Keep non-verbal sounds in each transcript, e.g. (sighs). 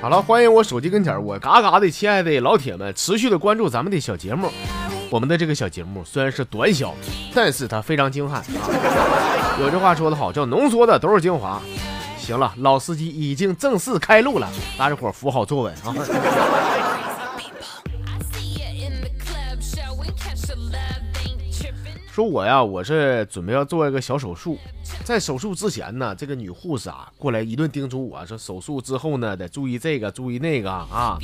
好了，欢迎我手机跟前我嘎嘎的亲爱的老铁们，持续的关注咱们的小节目。我们的这个小节目虽然是短小，但是它非常精悍啊。(laughs) 有句话说得好，叫浓缩的都是精华。行了，老司机已经正式开路了，大家伙扶好坐稳啊。(laughs) 说我呀，我是准备要做一个小手术，在手术之前呢，这个女护士啊过来一顿叮嘱我说，手术之后呢得注意这个，注意那个啊。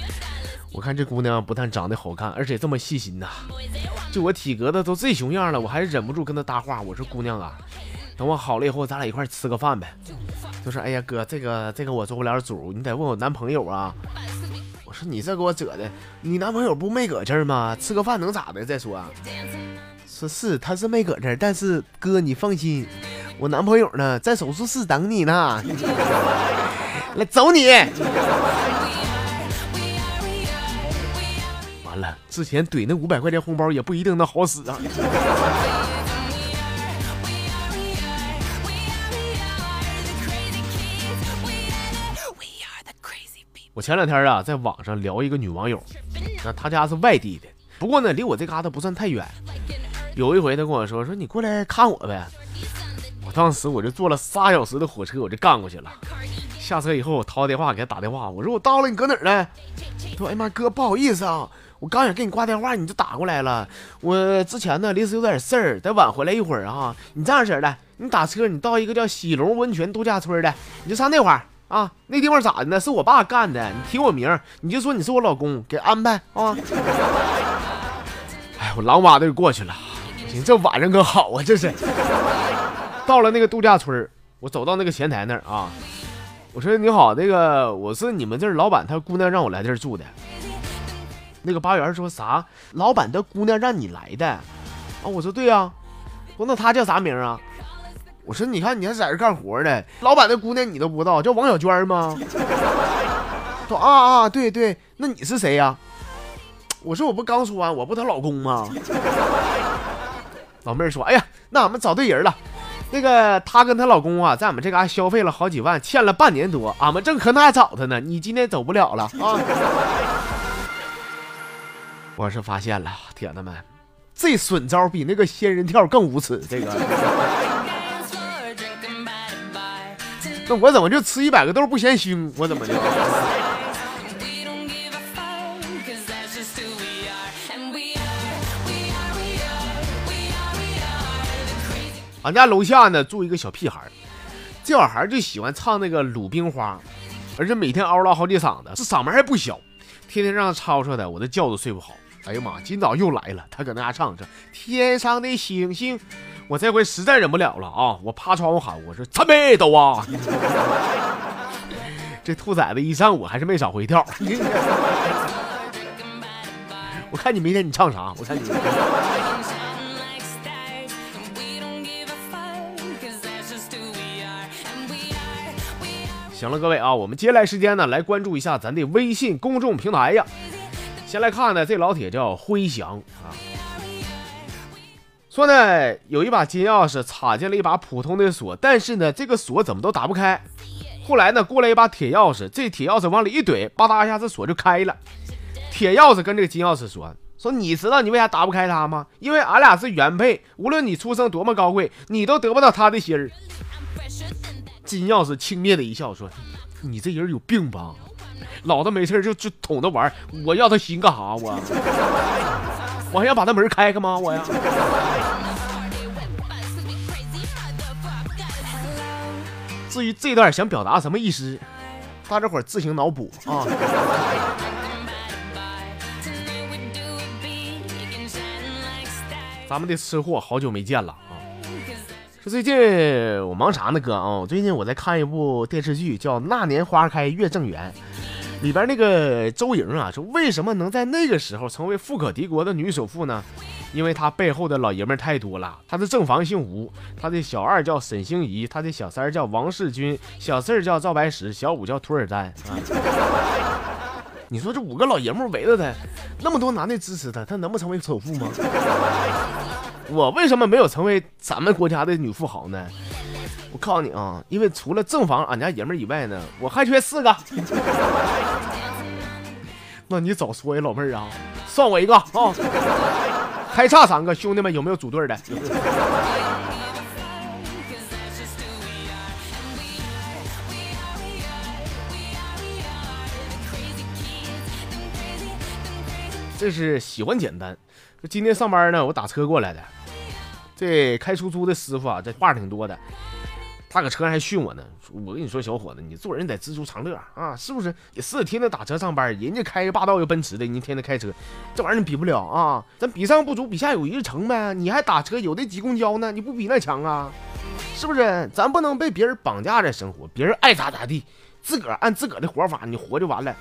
我看这姑娘不但长得好看，而且这么细心呐。就我体格子都这熊样了，我还是忍不住跟她搭话。我说姑娘啊，等我好了以后，咱俩一块吃个饭呗。她说哎呀哥，这个这个我做不了主，你得问我男朋友啊。我说你这给我惹的，你男朋友不没搁这儿吗？吃个饭能咋的？再说。说是他是没搁这儿，但是哥你放心，我男朋友呢在手术室等你呢。(laughs) 来走你！完了，之前怼那五百块钱红包也不一定能好使啊。我前两天啊在网上聊一个女网友，那她家是外地的，不过呢离我这嘎达不算太远。有一回，她跟我说：“说你过来看我呗。”当时我就坐了仨小时的火车，我就干过去了。下车以后，我掏电话给他打电话，我说：“我到了，你搁哪儿呢？”他说：“哎妈，哥，不好意思啊，我刚想给你挂电话，你就打过来了。我之前呢临时有点事儿，得晚回来一会儿啊。你这样式的，你打车，你到一个叫喜龙温泉度假村的，你就上那块儿啊。那地方咋的呢？是我爸干的，你提我名，你就说你是我老公，给安排啊。哎，我狼哇的就过去了。”你这晚上可好啊！这是到了那个度假村我走到那个前台那儿啊，我说你好，那个我是你们这儿老板，他姑娘让我来这儿住的。那个八元说啥？老板的姑娘让你来的啊？我说对呀。说那他叫啥名啊？我说你看你还在这干活呢，老板的姑娘你都不知道，叫王小娟吗？说啊啊，对对，那你是谁呀？我说我不刚说完，我不她老公吗？老妹儿说：“哎呀，那俺们找对人了。那个她跟她老公啊，在俺们这嘎消费了好几万，欠了半年多。俺们正可那找他呢。你今天走不了了啊！” (laughs) 我是发现了，铁子们，这损招比那个仙人跳更无耻。这个，(laughs) 那我怎么就吃一百个豆不嫌腥？我怎么就？俺家楼下呢住一个小屁孩，这小孩就喜欢唱那个《鲁冰花》，而且每天嗷唠好几嗓子，这嗓门还不小，天天让他吵吵的，我这觉都睡不好。哎呀妈，今早又来了，他搁那家唱着《天上的星星》，我这回实在忍不了了啊！我趴窗户喊，我说：“参北都啊！” (laughs) 这兔崽子一上午还是没少回跳。(laughs) 我看你明天你唱啥？我看你。行了，各位啊，我们接下来时间呢，来关注一下咱的微信公众平台呀。先来看呢，这老铁叫辉翔啊，说呢有一把金钥匙插进了一把普通的锁，但是呢这个锁怎么都打不开。后来呢过来一把铁钥匙，这铁钥匙往里一怼，吧嗒一下这锁就开了。铁钥匙跟这个金钥匙说：“说你知道你为啥打不开它吗？因为俺俩是原配，无论你出生多么高贵，你都得不到他的心儿。”金钥匙轻蔑的一笑，说：“你这人有病吧？老子没事就就捅他玩，我要他心干啥？我我还要把他门开开吗？我呀。”至于这段想表达什么意思，大家伙自行脑补啊。咱们的吃货好久没见了啊。说最近我忙啥呢，哥啊？最近我在看一部电视剧，叫《那年花开月正圆》，里边那个周莹啊，说为什么能在那个时候成为富可敌国的女首富呢？因为她背后的老爷们太多了。她的正房姓吴，她的小二叫沈星移，她的小三叫王世军，小四叫赵白石，小五叫涂尔丹啊。你说这五个老爷们围着她，那么多男的支持她，她能不成为首富吗？我为什么没有成为咱们国家的女富豪呢？我告诉你啊，因为除了正房俺家爷们儿以外呢，我还缺四个。(laughs) 那你早说呀，老妹儿啊，算我一个啊，还差三个，兄弟们有没有组队的？这是喜欢简单。今天上班呢，我打车过来的。这开出租的师傅啊，这话挺多的。他搁车上还训我呢，我跟你说，小伙子，你做人得知足常乐啊，是不是？你是天天打车上班，人家开个霸道又奔驰的，你天天开车，这玩意儿你比不了啊。咱比上不足，比下有余成呗。你还打车，有的挤公交呢，你不比那强啊？是不是？咱不能被别人绑架着生活，别人爱咋咋地，自个按自个的活法，你活就完了。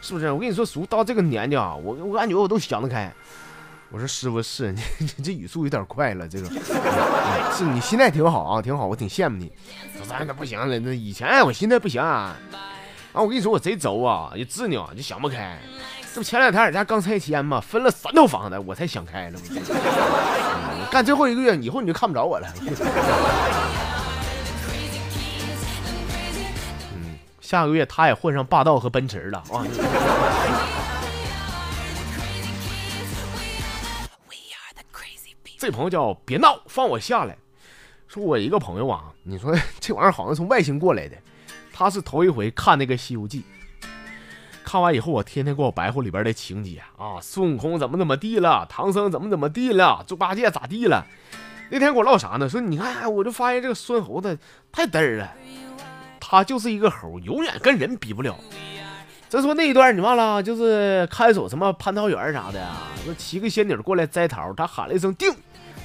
是不是？我跟你说，叔到这个年纪啊，我我感觉我都想得开。我说师傅是 (laughs) 你，你这语速有点快了。这个是你心态挺好啊，挺好，我挺羡慕你。说咱那不行了，那以前我心态不行啊。啊，我跟你说，我贼轴啊，也执拗，就想不开。这不前两天俺家刚拆迁嘛，分了三套房子，我才想开了。干最后一个月，以后你就看不着我了。(laughs) 嗯下个月他也混上霸道和奔驰了啊！这朋友叫别闹，放我下来。说我一个朋友啊，你说 (laughs) 这玩意儿好像从外星过来的。他是头一回看那个《西游记》，看完以后我天天给我白话里边的情节啊，孙悟空怎么怎么地了，唐僧怎么怎么地了，猪八戒咋地了。那天给我唠啥呢？说你看，我就发现这个孙猴子太嘚儿了。他就是一个猴，永远跟人比不了。再说那一段你忘了？就是看守什么蟠桃园啥的啊？那七个仙女过来摘桃，他喊了一声定，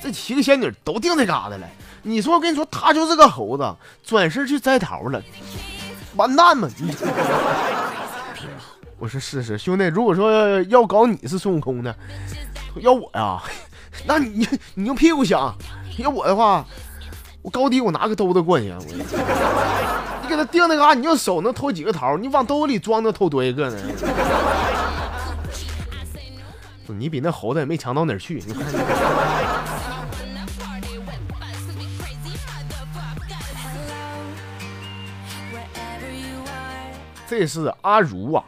这七个仙女都定那嘎达了。你说我跟你说，他就是个猴子，转身去摘桃了，完蛋嘛！(laughs) (laughs) 我说是是，兄弟，如果说要搞你是孙悟空的，要我呀，(laughs) 那你你用屁股想，要我的话，我高低我拿个兜子过去。你给他定那嘎，你用手能偷几个桃？你往兜里装能偷多一个呢？你比那猴子也没强到哪儿去。这是阿如啊，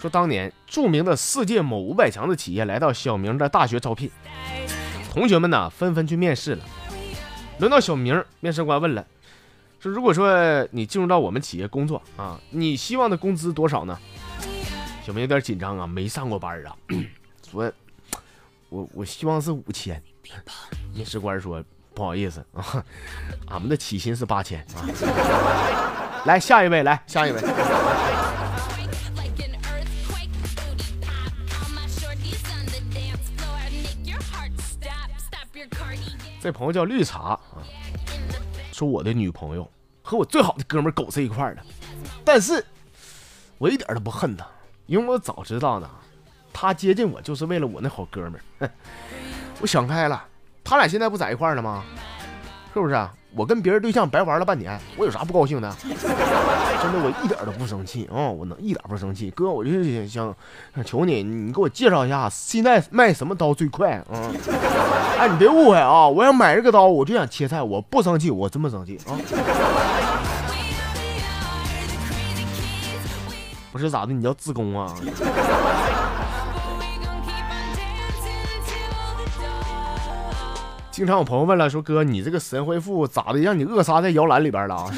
说当年著名的世界某五百强的企业来到小明的大学招聘，同学们呢纷纷去面试了，轮到小明，面试官问了。说，如果说你进入到我们企业工作啊，你希望的工资多少呢？小明有点紧张啊，没上过班啊，(clears throat) 说，我我希望是五千。面试官说，不好意思啊，俺们的起薪是八千啊。来下一位，来下一位。这朋友叫绿茶啊。说我的女朋友和我最好的哥们狗在一块儿了，但是我一点都不恨他，因为我早知道呢，他接近我就是为了我那好哥们儿。(laughs) 我想开了，他俩现在不在一块儿了吗？是不是啊？我跟别人对象白玩了半年，我有啥不高兴的？(laughs) 真的，我一点都不生气啊！我能一点不生气？哥，我就是想想求你，你给我介绍一下，现在卖什么刀最快？啊？(laughs) 哎，你别误会啊！我要买这个刀，我就想切菜，我不生气，我真不生气啊！不是咋的？你叫自宫啊？经常有朋友问了，说哥，你这个神回复咋的，让你扼杀在摇篮里边了啊？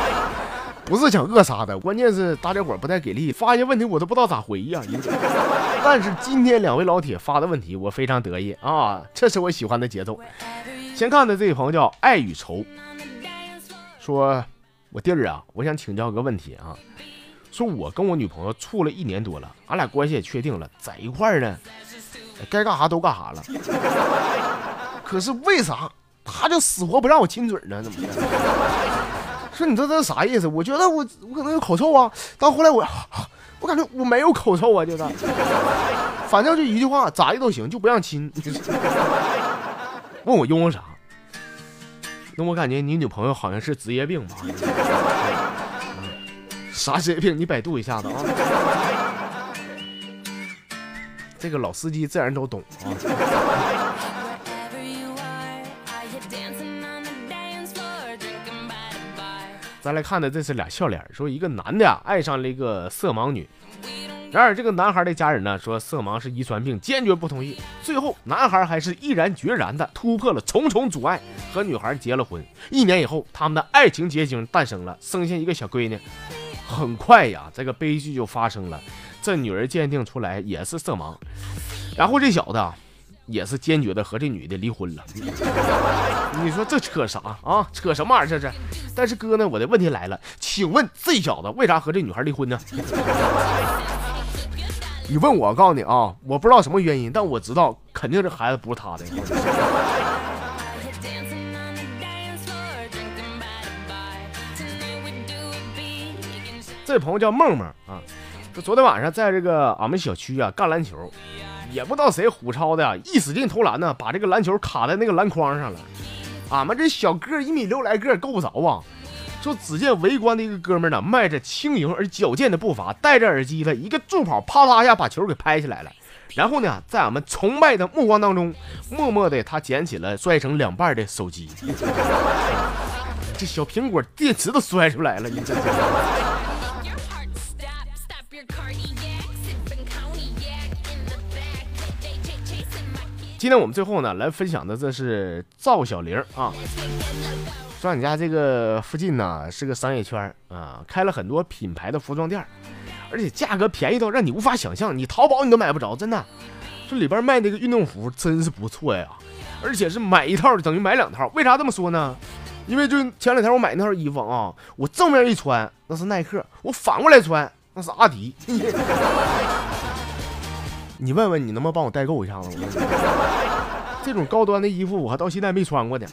(laughs) 不是想扼杀的，关键是大家伙不太给力，发一些问题我都不知道咋回呀。但是今天两位老铁发的问题，我非常得意啊，这是我喜欢的节奏。先看的这位朋友叫爱与愁，说我弟儿啊，我想请教个问题啊，说我跟我女朋友处了一年多了，俺俩关系也确定了，在一块儿呢，该干啥都干啥了。可是为啥他就死活不让我亲嘴呢？怎么的？(laughs) 说你这这啥意思？我觉得我我可能有口臭啊。到后来我 (sighs) 我感觉我没有口臭啊，就是，反正就一句话，咋的都行，就不让亲。(laughs) 问我用啥？那我感觉你女朋友好像是职业病吧？(laughs) 啥职业病？你百度一下子啊。这个老司机自然都懂啊。咱来看的这是俩笑脸，说一个男的呀爱上了一个色盲女，然而这个男孩的家人呢说色盲是遗传病，坚决不同意。最后男孩还是毅然决然的突破了重重阻碍，和女孩结了婚。一年以后，他们的爱情结晶诞生了，生下一个小闺女。很快呀，这个悲剧就发生了，这女儿鉴定出来也是色盲，然后这小子。啊也是坚决的和这女的离婚了。(laughs) 你说这扯啥啊？扯什么玩意儿这是？但是哥呢，我的问题来了，请问这小子为啥和这女孩离婚呢？(laughs) 你问我，告诉你啊，我不知道什么原因，但我知道肯定这孩子不是他的。(laughs) 这朋友叫梦梦啊，说昨天晚上在这个俺们小区啊干篮球。也不知道谁虎超的，一使劲投篮呢，把这个篮球卡在那个篮筐上了。俺们这小个一米六来个够不着啊。说只见围观的一个哥们呢，迈着轻盈而矫健的步伐，戴着耳机的一个助跑，啪嗒一下把球给拍起来了。然后呢，在俺们崇拜的目光当中，默默的他捡起了摔成两半的手机。这小苹果电池都摔出来了，你这。今天我们最后呢来分享的这是赵小玲啊，说你家这个附近呢是个商业圈啊，开了很多品牌的服装店，而且价格便宜到让你无法想象，你淘宝你都买不着，真的。这里边卖那个运动服真是不错呀，而且是买一套等于买两套。为啥这么说呢？因为就前两天我买那套衣服啊，我正面一穿那是耐克，我反过来穿那是阿迪。你问问你能不能帮我代购一下子？(laughs) 这种高端的衣服我还到现在没穿过呢。